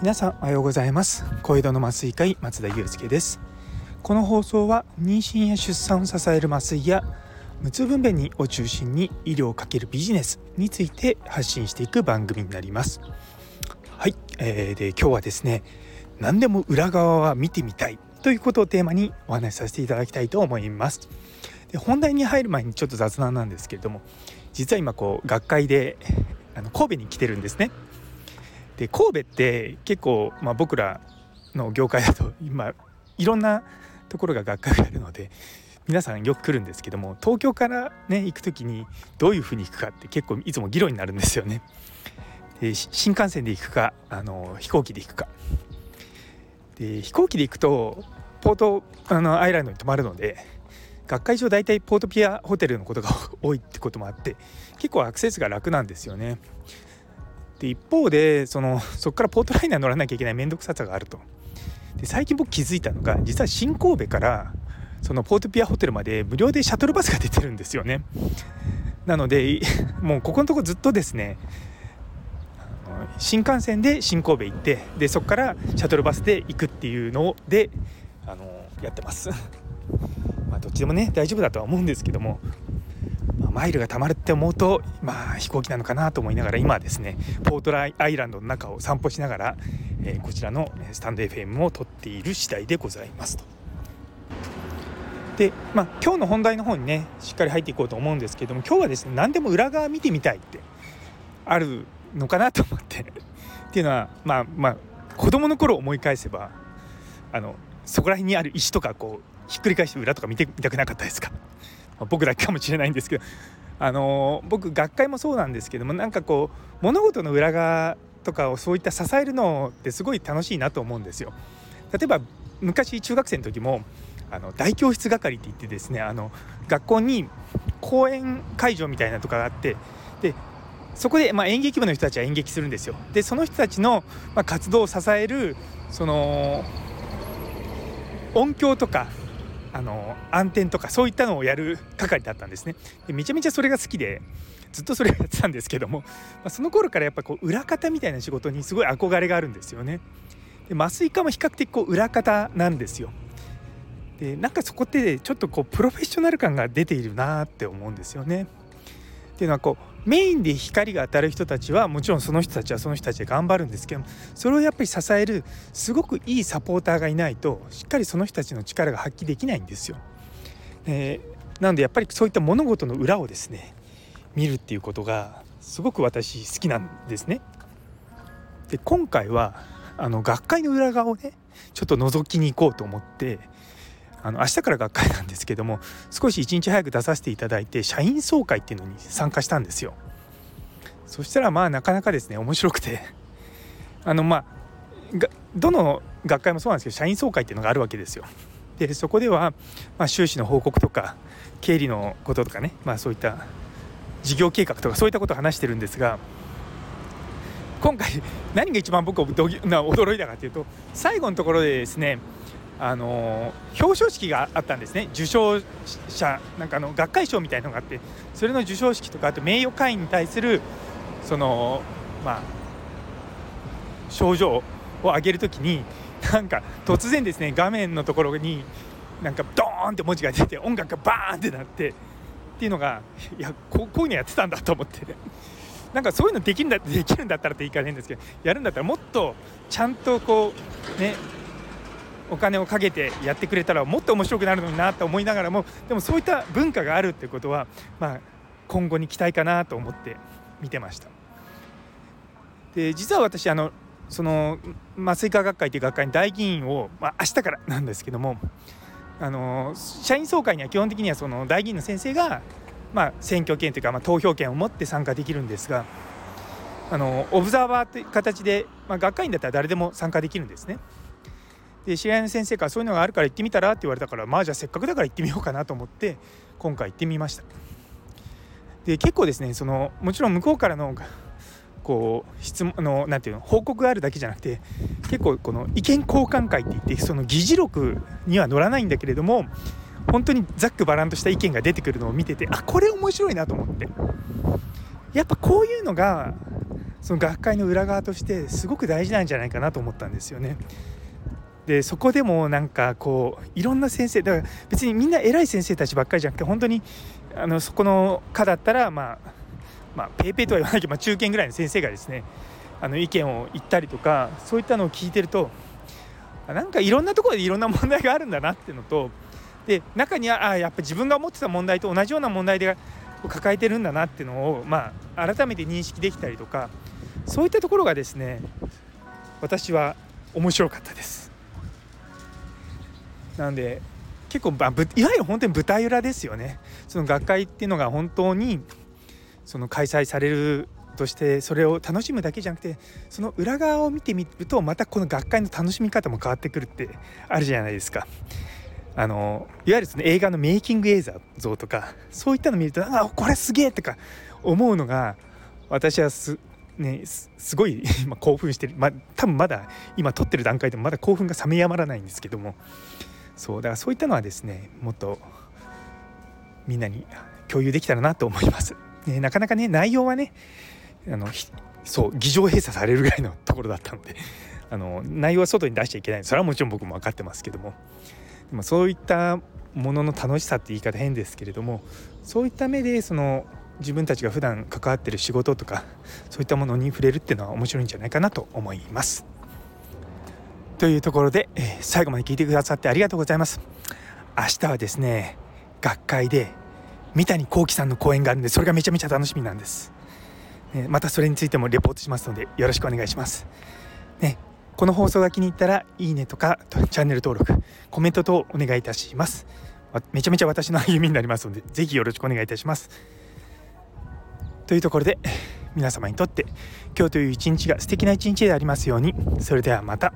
皆さんおはようございます。小江戸の麻酔科医松田祐介です。この放送は妊娠や出産を支える麻酔や無痛分娩にを中心に医療をかけるビジネスについて発信していく番組になります。はい、えー、で今日はですね何でも裏側は見てみたいということをテーマにお話しさせていただきたいと思います。で本題に入る前にちょっと雑談なんですけれども実は今こう学会であの神戸に来てるんですねで神戸って結構、まあ、僕らの業界だと今いろんなところが学会があるので皆さんよく来るんですけども東京からね行く時にどういうふうに行くかって結構いつも議論になるんですよね。で新幹線で行くかあの飛行機で行くか。で飛行機で行くとポートあのアイランドに泊まるので学会上大体ポートピアホテルのことが多いってこともあって結構アクセスが楽なんですよね。で一方でそのそこからポートライナー乗らなきゃいけない面倒くささがあると。で最近僕気づいたのが実は新神戸からそのポートピアホテルまで無料でシャトルバスが出てるんですよね。なので もうここのとこずっとですね新幹線で新神戸行ってでそこからシャトルバスで行くっていうのであのやってます。あどっちでもね大丈夫だとは思うんですけどもマイルが貯まるって思うとまあ飛行機なのかなと思いながら今はですねポートライアイランドの中を散歩しながら、えー、こちらのスタンド FM を撮っている次第でございますと。でまあ今日の本題の方にねしっかり入っていこうと思うんですけども今日はですね何でも裏側見てみたいってあるのかなと思って っていうのはまあまあ子供の頃思い返せばあのそこら辺にある石とかこうひっくり返して裏とか見てみたくなかったですか？まあ、僕だけかもしれないんですけど、あのー、僕学会もそうなんですけどもなんかこう物事の裏側とかをそういった支えるのってすごい楽しいなと思うんですよ。例えば昔中学生の時もあの大教室係って言ってですねあの学校に講演会場みたいなとかがあってでそこで、まあ、演劇部の人たちは演劇するんですよ。でその人たちの、まあ、活動を支えるその音響とかあの暗転とかそういったのをやる係だったんですね。でめちゃめちゃそれが好きでずっとそれをやってたんですけども、まあ、その頃からやっぱこう裏方みたいな仕事にすごい憧れがあるんですよね。で麻酔科も比較的こう裏方なんですよ。でなんかそこってちょっとこうプロフェッショナル感が出ているなって思うんですよね。っていうのはこうメインで光が当たる人たちはもちろんその人たちはその人たちで頑張るんですけどそれをやっぱり支えるすごくいいサポーターがいないとしっかりその人たちの力が発揮できないんですよ。えー、なのでやっぱりそういった物事の裏をですね見るっていうことがすごく私好きなんですね。で今回はあの学会の裏側をねちょっと覗きに行こうと思ってあの明日から学会なんですけども少し一日早く出させていただいて社員総会っていうのに参加したんですよ。そしたらまあなかなかですね面白くて。あのまあどの学会もそうなんですけど社員総会っていうのがあるわけですよ。でそこでは、まあ、収支の報告とか経理のこととかね、まあ、そういった事業計画とかそういったことを話してるんですが今回何が一番僕驚いたかというと最後のところでですねあの表彰式があったんですね。受賞者なんかあの学会賞みたいのがあってそれの授賞式とかあと名誉会員に対するそのまあ賞状を上げるときになんか突然ですね画面のところになんかドーンって文字が出て音楽がバーンってなってっていうのがいやこういうのやってたんだと思って。なんかそういうのできるんだできるんだったらって言いかねんですけどやるんだったらもっとちゃんとこうねお金をかけてやってくれたらもっと面白くなるのになと思いながらもでもそういった文化があるってことは、まあ、今後に期待かなと思って見てました。で実は私あのその麻酔科学会という学会に大議員を、まあ、明日からなんですけどもあの社員総会には基本的にはその大議員の先生が、まあ、選挙権というか、まあ、投票権を持って参加できるんですがあのオブザーバーという形で、まあ、学会員だったら誰でも参加できるんですね。で知り合いの先生からそういうのがあるから行ってみたらって言われたからまあじゃあせっかくだから行ってみようかなと思って今回行ってみましたで結構ですねそのもちろん向こうからのこう質問のなていうの報告があるだけじゃなくて結構この意見交換会って言ってその議事録には載らないんだけれども本当にざっくばらんとした意見が出てくるのを見ててあこれ面白いなと思ってやっぱこういうのがその学会の裏側としてすごく大事なんじゃないかなと思ったんですよね。でそこでもなんかこういろんな先生だから別にみんな偉い先生たちばっかりじゃなくて本当にあのそこの科だったらまあまあペイペイとは言わないけど、まあ、中堅ぐらいの先生がですねあの意見を言ったりとかそういったのを聞いてるとなんかいろんなところでいろんな問題があるんだなっていうのとで中にはあやっぱ自分が思ってた問題と同じような問題で抱えてるんだなっていうのを、まあ、改めて認識できたりとかそういったところがですね私は面白かったです。なので結構、いわゆる本当に舞台裏ですよね。その学会っていうのが本当にその開催されるとしてそれを楽しむだけじゃなくてその裏側を見てみるとまたこの学会の楽しみ方も変わってくるってあるじゃないですか。あのいわゆるその映画のメイキング映像とかそういったの見るとあこれすげえとか思うのが私はす,、ね、すごい 今興奮してる、まあ、多分まだ今撮ってる段階でもまだ興奮が冷めやまらないんですけども。そうだからそういったのはですねもっとみんなに共有できたらなと思います。ね、なかなかね内容はねあのそう議場閉鎖されるぐらいのところだったので あの内容は外に出しちゃいけないそれはもちろん僕も分かってますけどもでもそういったものの楽しさって言い方変ですけれどもそういった目でその自分たちが普段関わってる仕事とかそういったものに触れるっていうのは面白いんじゃないかなと思います。というところで、えー、最後まで聞いてくださってありがとうございます。明日はですね学会で三谷幸喜さんの講演があるんでそれがめちゃめちゃ楽しみなんです。ね、またそれについてもレポートしますのでよろしくお願いします。ね、この放送が気に入ったらいいねとかチャンネル登録コメント等お願いいたします。めちゃめちゃ私の歩みになりますのでぜひよろしくお願いいたします。というところで皆様にとって今日という一日が素敵な一日でありますようにそれではまた。